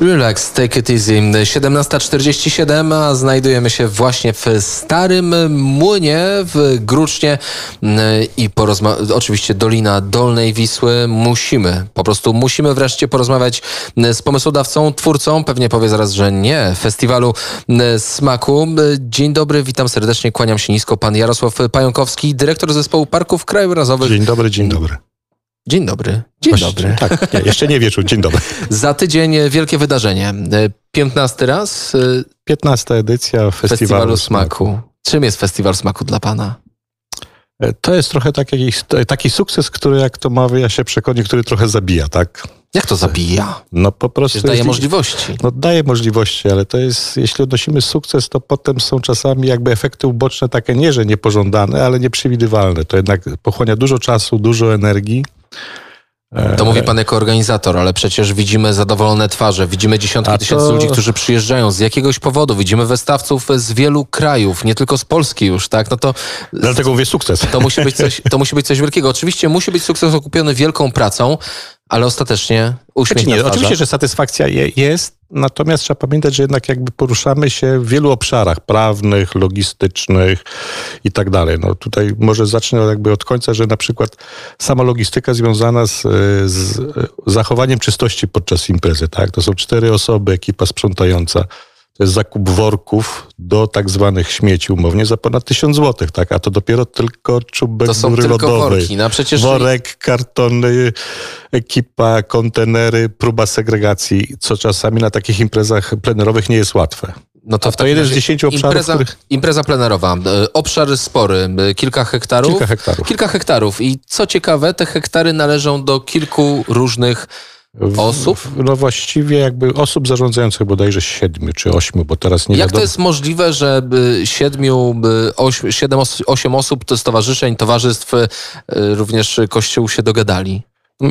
Relax, take it easy. 17.47, a znajdujemy się właśnie w Starym Młynie w Grucznie i porozma- oczywiście Dolina Dolnej Wisły. Musimy, po prostu musimy wreszcie porozmawiać z pomysłodawcą, twórcą, pewnie powie zaraz, że nie, festiwalu smaku. Dzień dobry, witam serdecznie, kłaniam się nisko. Pan Jarosław Pająkowski, dyrektor zespołu parków krajobrazowych. Dzień dobry, dzień dobry. Dzień dobry. Dzień Właściwie, dobry. Tak, nie, jeszcze nie wieczór. Dzień dobry. Za tydzień wielkie wydarzenie. 15 raz 15 edycja Festiwalu, Festiwalu Smaku. Czym jest Festiwal Smaku dla Pana? E, To jest trochę taki, taki sukces, który jak to mawia się przekonnie, który trochę zabija, tak? Jak to zabija? No po prostu... Przecież daje jest- możliwości. No daje możliwości, ale to jest, jeśli odnosimy sukces, to potem są czasami jakby efekty uboczne takie nie, że niepożądane, ale nieprzewidywalne. To jednak pochłania dużo czasu, dużo energii. E, To mówi Pan jako organizator, ale przecież widzimy zadowolone twarze, widzimy dziesiątki to- tysięcy ludzi, którzy przyjeżdżają z jakiegoś powodu, widzimy wystawców z wielu krajów, nie tylko z Polski już, tak? No to Dlatego mówię sukces. to musi być coś, to musi być coś wielkiego. Oczywiście musi być sukces okupiony wielką pracą, ale ostatecznie uśmiech Znaczy na nie, oczywiście, że satysfakcja je, jest, natomiast trzeba pamiętać, że jednak jakby poruszamy się w wielu obszarach prawnych, logistycznych i tak dalej. No tutaj może zacznę jakby od końca, że na przykład sama logistyka związana z, z zachowaniem czystości podczas imprezy, tak? To są cztery osoby, ekipa sprzątająca. To jest zakup worków do tak zwanych śmieci umownie za ponad tysiąc złotych, tak? A to dopiero tylko czubek To są góry tylko lodowej. worki. No przecież Worek, kartony, ekipa, kontenery, próba segregacji, co czasami na takich imprezach plenerowych nie jest łatwe. no to, w To jeden z dziesięciu obszarów, impreza, których... impreza plenerowa. E, Obszar spory, e, kilka hektarów. Kilka hektarów. Kilka hektarów. I co ciekawe, te hektary należą do kilku różnych W- osób? No właściwie jakby osób zarządzających bodajże siedmiu czy ośmiu, bo teraz nie Jak to wiadomo. jest możliwe, że by siedmiu, oś, siedem, os, osiem osób to stowarzyszeń, towarzystw, e, również kościół się dogadali?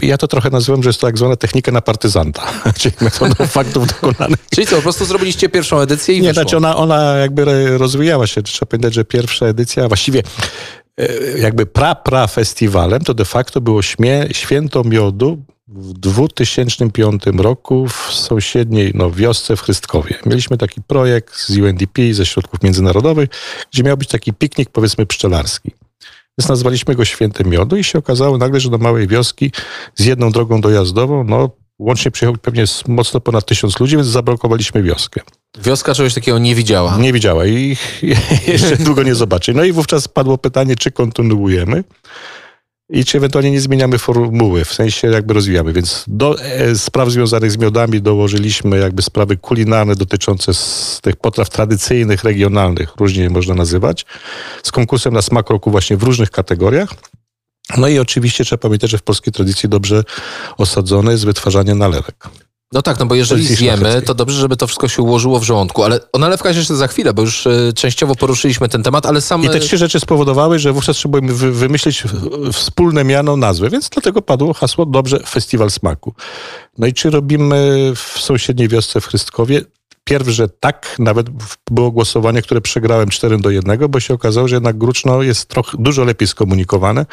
Ja to trochę nazywam, że jest to tak zwana technika na partyzanta, czyli metodą faktów dokonanych. Czyli co, po prostu zrobiliście pierwszą edycję i Nie, wyszło. znaczy ona, ona jakby rozwijała się. Trzeba pamiętać, że pierwsza edycja, właściwie e, jakby pra-pra festiwalem, to de facto było śmie, święto miodu w 2005 roku w sąsiedniej no, wiosce w Chrystkowie. Mieliśmy taki projekt z UNDP, ze środków międzynarodowych, gdzie miał być taki piknik, powiedzmy, pszczelarski. Więc nazwaliśmy go Świętem Miodu i się okazało nagle, że do małej wioski z jedną drogą dojazdową, no łącznie przyjechało pewnie mocno ponad tysiąc ludzi, więc zablokowaliśmy wioskę. Wioska czegoś takiego nie widziała. Nie widziała i jeszcze długo nie zobaczy. No i wówczas padło pytanie, czy kontynuujemy i czy ewentualnie nie zmieniamy formuły, w sensie jakby rozwijamy. Więc do e, spraw związanych z miodami dołożyliśmy jakby sprawy kulinarne dotyczące z tych potraw tradycyjnych, regionalnych, różnie je można nazywać, z konkursem na smak roku właśnie w różnych kategoriach. No i oczywiście trzeba pamiętać, że w polskiej tradycji dobrze osadzone jest wytwarzanie nalewek. No tak, no bo jeżeli zjemy, to dobrze, żeby to wszystko się ułożyło w żołądku, ale o nalewkach jeszcze za chwilę, bo już e, częściowo poruszyliśmy ten temat, ale sam... I te trzy rzeczy spowodowały, że wówczas trzeba wy- wymyślić wspólne miano, nazwę, więc dlatego padło hasło dobrze Festiwal Smaku. No i czy robimy w sąsiedniej wiosce w Chrystkowie? Pierw, że tak, nawet było głosowanie, które przegrałem 4 do 1, bo się okazało, że jednak Gruczno jest trochę dużo lepiej skomunikowane,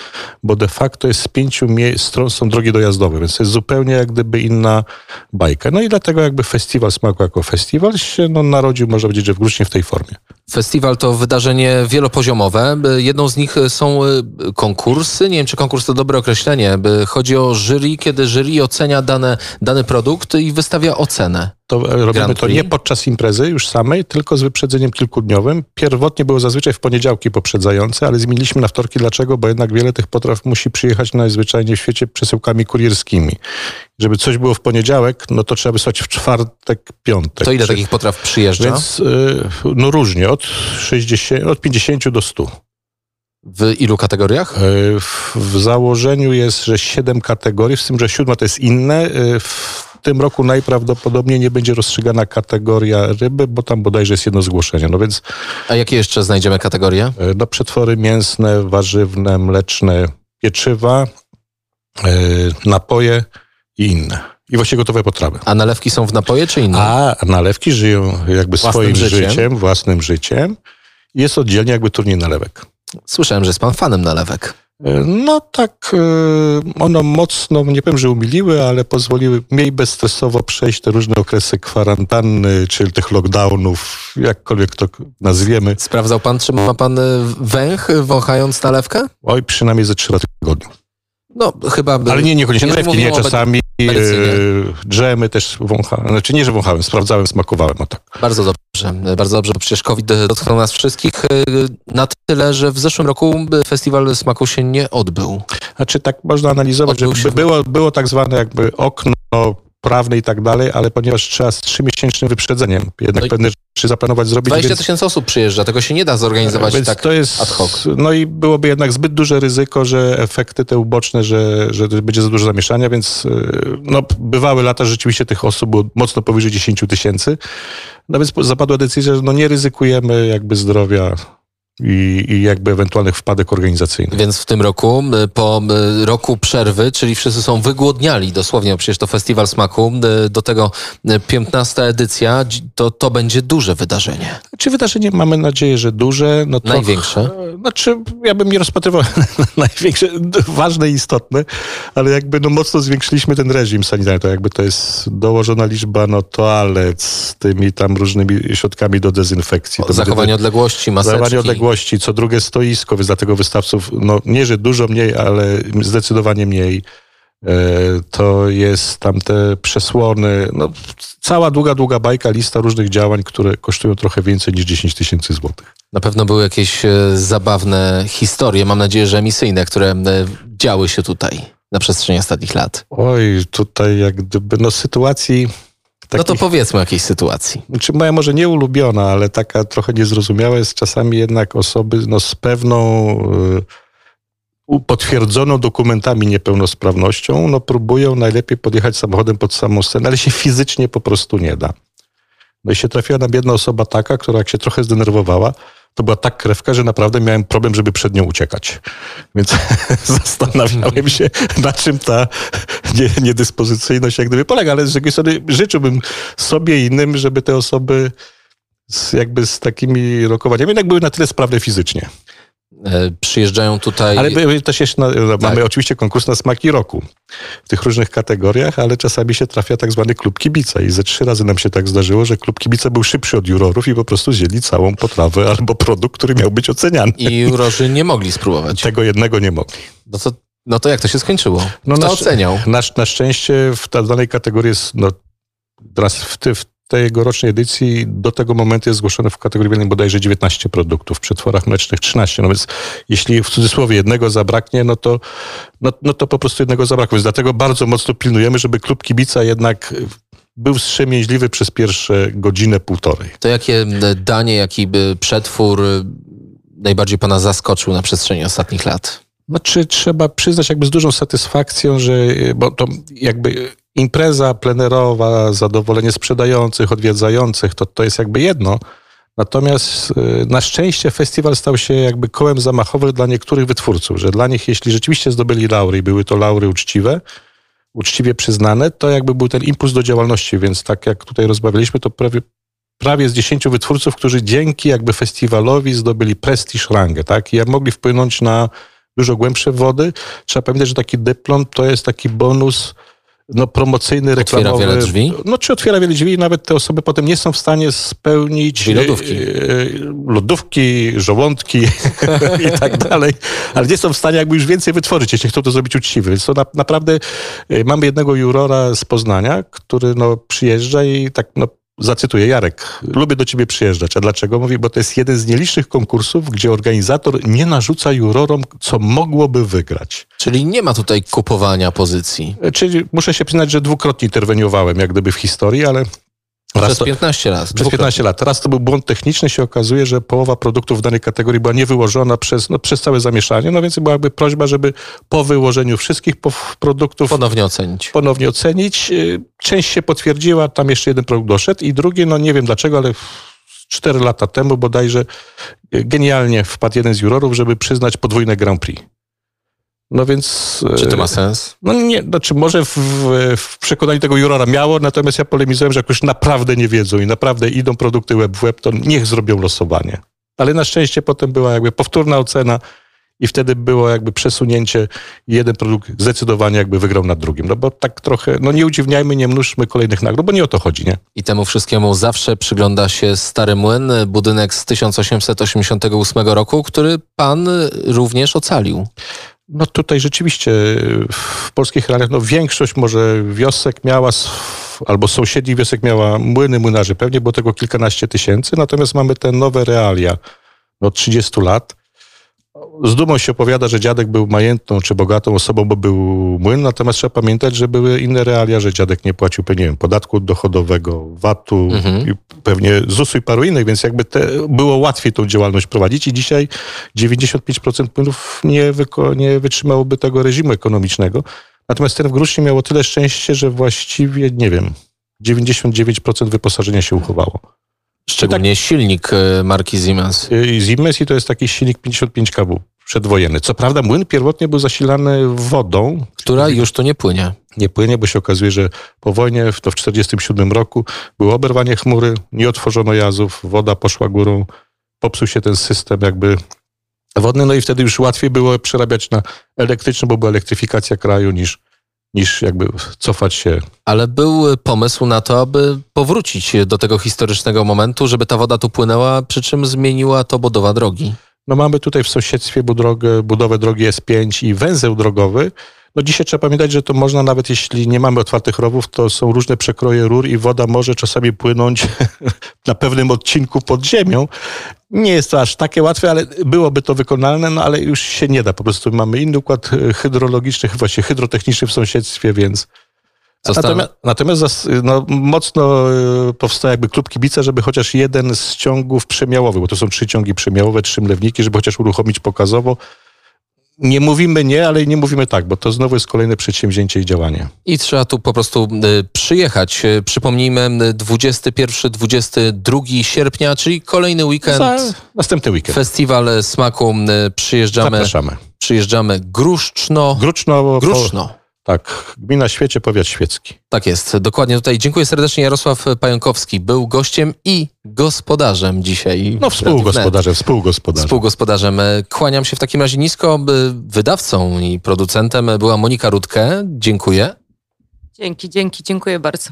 bo de facto jest z pięciu stron są drogi dojazdowe, więc to jest zupełnie jak gdyby inna bajka. No i dlatego jakby Festiwal Smaku jako festiwal się no, narodził, można powiedzieć, że w Grucznie w tej formie. Festiwal to wydarzenie wielopoziomowe. Jedną z nich są e, konkursy. Nie wiem, czy konkurs to dobre określenie. by Chodzi o jury, kiedy jury ocenia dane, dany produkt i wystawia ocenę. To robimy Grand to nie podczas imprezy już samej, tylko z wyprzedzeniem kilkudniowym. Pierwotnie było zazwyczaj w poniedziałki poprzedzające, ale zmieniliśmy na wtorki. Dlaczego? Bo jednak wiele tych potraw musi przyjechać najzwyczajniej w świecie przesyłkami kurierskimi. Żeby coś było w poniedziałek, no to trzeba wysłać w czwartek, piątek. To ile takich potraw przyjeżdża? Więc y, no różnie, od, 60, od 50 do 100. W ilu kategoriach? Y, W, w założeniu jest, że 7 kategorii, z tym, że siódma to jest inne. Y, W tym roku najprawdopodobniej nie będzie rozstrzygana kategoria ryby, bo tam bodajże jest jedno zgłoszenie. No więc A jakie jeszcze znajdziemy kategorie? y, no, przetwory mięsne, warzywne, mleczne, pieczywa, y, napoje i inne. I właściwie gotowe potrawy. A nalewki są w napoje czy inne? A nalewki żyją jakby Własnym swoim życiem. życiem, własnym życiem. Jest oddzielnie jakby turniej nalewek. Słyszałem, że jest pan fanem nalewek. No tak, ono mocno, nie powiem, że umiliły, ale pozwoliły mniej bezstresowo przejść te różne okresy kwarantanny, czyli tych lockdownów, jakkolwiek to nazwiemy. Sprawdzał pan, czy ma pan węch, wąchając nalewkę? Oj, przynajmniej ze trzy razy w tygodniu. No, chyba... Ale nie, niekoniecznie nalewki, nie, czasami e, drzemy też wąchałem. Znaczy nie, że wąchałem, sprawdzałem, smakowałem, o tak. Bardzo dobrze, bardzo dobrze, bo przecież COVID dotknął nas wszystkich e, na tyle, że w zeszłym roku festiwal smaku się nie odbył. Znaczy tak można analizować, odbył że było, było tak zwane jakby okno prawne i tak dalej, ale ponieważ trzeba z trzymiesięcznym wyprzedzeniem jednak no pewne rzeczy zaplanować, zrobić. 20 tysięcy osób przyjeżdża, tego się nie da zorganizować więc tak to jest, ad hoc. No i byłoby jednak zbyt duże ryzyko, że efekty te uboczne, że, że będzie za dużo zamieszania, więc y, no, bywały lata, że rzeczywiście tych osób było mocno powyżej 10 tysięcy. No więc zapadła decyzja, że no nie ryzykujemy jakby zdrowia i, i jakby ewentualnych wpadek organizacyjnych. Więc w tym roku, po roku przerwy, czyli wszyscy są wygłodniali dosłownie, przecież to Festiwal Smaku, do tego 15 edycja, to, to będzie duże wydarzenie. Czy wydarzenie mamy nadzieję, że duże? No to, Największe? Znaczy, ja bym nie rozpatrywał największe, ważne i istotne, ale jakby no mocno zwiększyliśmy ten reżim sanitarny, to jakby to jest dołożona liczba no toalet z tymi tam różnymi środkami do dezynfekcji. O, zachowanie odległości, maseczki. Zachowanie odległości odległości, co drugie stoisko, więc dlatego wystawców, no nie, że dużo mniej, ale zdecydowanie mniej. E, to jest tam te przesłony, no, cała długa, długa bajka, lista różnych działań, które kosztują trochę więcej niż 10 tysięcy złotych. Na pewno były jakieś e, zabawne historie, mam nadzieję, że emisyjne, które e, działy się tutaj na przestrzeni ostatnich lat. Oj, tutaj jak gdyby, no sytuacji No to powiedzmy o jakiejś sytuacji. Znaczy moja może nie ulubiona, ale taka trochę niezrozumiała jest czasami jednak osoby no, z pewną y, potwierdzoną dokumentami niepełnosprawnością, no próbują najlepiej podjechać samochodem pod samą scenę, ale się fizycznie po prostu nie da. No i się trafiła nam jedna osoba taka, która jak się trochę zdenerwowała, to była tak krewka, że naprawdę miałem problem, żeby przed nią uciekać. Więc zastanawiałem się, na czym ta niedyspozycyjność jak gdyby polega, ale z drugiej strony życzyłbym sobie innym, żeby te osoby z, jakby z takimi rokowaniami jednak były na tyle sprawne fizycznie. E, przyjeżdżają tutaj. Ale też jeszcze na, tak. mamy oczywiście konkurs na smaki roku w tych różnych kategoriach, ale czasami się trafia tak zwany klub kibica i ze trzy razy nam się tak zdarzyło, że klub kibica był szybszy od jurorów i po prostu zjedli całą potrawę albo produkt, który miał być oceniany. I jurorzy nie mogli spróbować. Tego jednego nie mogli. No to, no to jak to się skończyło? No Kto na, oceniał? Na, na szczęście w danej kategorii jest no, teraz w, w tegorocznej edycji do tego momentu jest zgłoszone w kategorii wielkiej bodajże 19 produktów, w przetworach mlecznych 13. No więc jeśli w cudzysłowie jednego zabraknie, no to, no, no to po prostu jednego zabrakło. Więc dlatego bardzo mocno pilnujemy, żeby klub kibica jednak był wstrzemięźliwy przez pierwsze godzinę, półtorej. To jakie danie, jaki przetwór najbardziej pana zaskoczył na przestrzeni ostatnich lat? Znaczy trzeba przyznać jakby z dużą satysfakcją, że bo to jakby impreza plenerowa, zadowolenie sprzedających, odwiedzających, to, to jest jakby jedno. Natomiast y, na szczęście festiwal stał się jakby kołem zamachowym dla niektórych wytwórców, że dla nich, jeśli rzeczywiście zdobyli laury i były to laury uczciwe, uczciwie przyznane, to jakby był ten impuls do działalności, więc tak jak tutaj rozmawialiśmy, to prawie, prawie z dziesięciu wytwórców, którzy dzięki jakby festiwalowi zdobyli prestiż, rangę, tak? I mogli wpłynąć na dużo głębsze wody. Trzeba pamiętać, że taki dyplom to jest taki bonus no, promocyjny, reklamowy. Otwiera wiele drzwi? No, czy otwiera wiele drzwi i nawet te osoby potem nie są w stanie spełnić lodówki, e, lodówki żołądki i tak dalej, ale nie są w stanie jakby już więcej wytworzyć, jeśli chcą to zrobić uczciwie. Więc to na, naprawdę e, mamy jednego jurora z Poznania, który no, przyjeżdża i tak no, Zacytuję, Jarek, lubię do ciebie przyjeżdżać. A dlaczego? Mówi, bo to jest jeden z nielicznych konkursów, gdzie organizator nie narzuca jurorom, co mogłoby wygrać. Czyli nie ma tutaj kupowania pozycji. E, czyli muszę się przyznać, że dwukrotnie interweniowałem jak gdyby w historii, ale Raz przez 15 lat. Przez 15 lat. Teraz to był błąd techniczny. Się okazuje, że połowa produktów w danej kategorii była niewyłożona przez, no, przez całe zamieszanie. No więc byłaby prośba, żeby po wyłożeniu wszystkich produktów ponownie ocenić. Ponownie ocenić. Y, część się potwierdziła, tam jeszcze jeden produkt doszedł i drugi, no nie wiem dlaczego, ale 4 lata temu bodajże y, genialnie wpadł jeden z jurorów, żeby przyznać podwójne Grand Prix. No więc... Czy to ma e, sens? No nie, znaczy może w, w, przekonaniu tego jurora miało, natomiast ja polemizowałem, że jak już naprawdę nie wiedzą i naprawdę idą produkty web w web, to niech zrobią losowanie. Ale na szczęście potem była jakby powtórna ocena i wtedy było jakby przesunięcie jeden produkt zdecydowanie jakby wygrał nad drugim. No bo tak trochę, no nie udziwniajmy, nie mnóżmy kolejnych nagród, bo nie o to chodzi, nie? I temu wszystkiemu zawsze przygląda się Stary Młyn, budynek z 1888 roku, który pan również ocalił. No tutaj rzeczywiście w polskich realiach no większość może wiosek miała albo sąsiednich wiosek miała młyny, młynarzy. Pewnie było tego kilkanaście tysięcy, natomiast mamy te nowe realia od 30 lat. Z dumą się opowiada, że dziadek był majętną czy bogatą osobą, bo był młyn, natomiast trzeba pamiętać, że były inne realia, że dziadek nie płacił nie wiem, podatku dochodowego, VAT-u, mhm. i pewnie ZUS-u i paru innych, więc jakby te, było łatwiej tą działalność prowadzić i dzisiaj 95% płynów nie, wyko, nie wytrzymałoby tego reżimu ekonomicznego. Natomiast ten w Grusznie miało tyle szczęście, że właściwie, nie wiem, 99% wyposażenia się uchowało. Szczególnie tak, silnik e, marki Siemens. Y, Siemens i to jest taki silnik 55 kW przedwojenny. Co prawda młyn pierwotnie był zasilany wodą. Która już to nie płynie. Nie płynie, bo się okazuje, że po wojnie, to w 1947 roku, było oberwanie chmury, nie otworzono jazów, woda poszła górą, popsuł się ten system jakby wodny, no i wtedy już łatwiej było przerabiać na elektryczny, bo była elektryfikacja kraju niż niż jakby cofać się. Ale był pomysł na to, aby powrócić do tego historycznego momentu, żeby ta woda tu płynęła, przy czym zmieniła to budowa drogi. No mamy tutaj w sąsiedztwie budowę, budowę drogi S5 i węzeł drogowy, no dzisiaj trzeba pamiętać, że to można nawet jeśli nie mamy otwartych rowów, to są różne przekroje rur i woda może czasami płynąć na pewnym odcinku pod ziemią. Nie jest to aż takie łatwe, ale byłoby to wykonalne, no ale już się nie da. Po prostu mamy inny układ hydrologiczny, właśnie hydrotechniczny w sąsiedztwie, więc Natomiast, natomiast no, mocno e, powstał jakby klub kibica, żeby chociaż jeden z ciągów przemiałowych, bo to są trzy ciągi przemiałowe, trzy mlewniki, żeby chociaż uruchomić pokazowo, nie mówimy nie, ale nie mówimy tak, bo to znowu jest kolejne przedsięwzięcie i działanie. I trzeba tu po prostu y, przyjechać. Y, przypomnijmy, 21-22 sierpnia, czyli kolejny weekend. Za następny weekend. Festiwal Smaku. Y, przyjeżdżamy. Zapraszamy. Przyjeżdżamy Gruszczno. Gruszno. Gruszno. Po... Tak, gmina Świecie, powiat świecki. Tak jest, dokładnie tutaj. Dziękuję serdecznie. Jarosław Pająkowski był gościem i gospodarzem dzisiaj. No współgospodarzem, współgospodarzem. Współgospodarzem. Kłaniam się w takim razie nisko. Wydawcą i producentem była Monika Rudkę. Dziękuję. Dzięki, dzięki, dziękuję bardzo.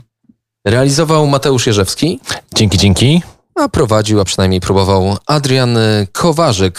Realizował Mateusz Jerzewski. Dzięki, dzięki. A prowadził, a przynajmniej próbował Adrian Kowarzyk.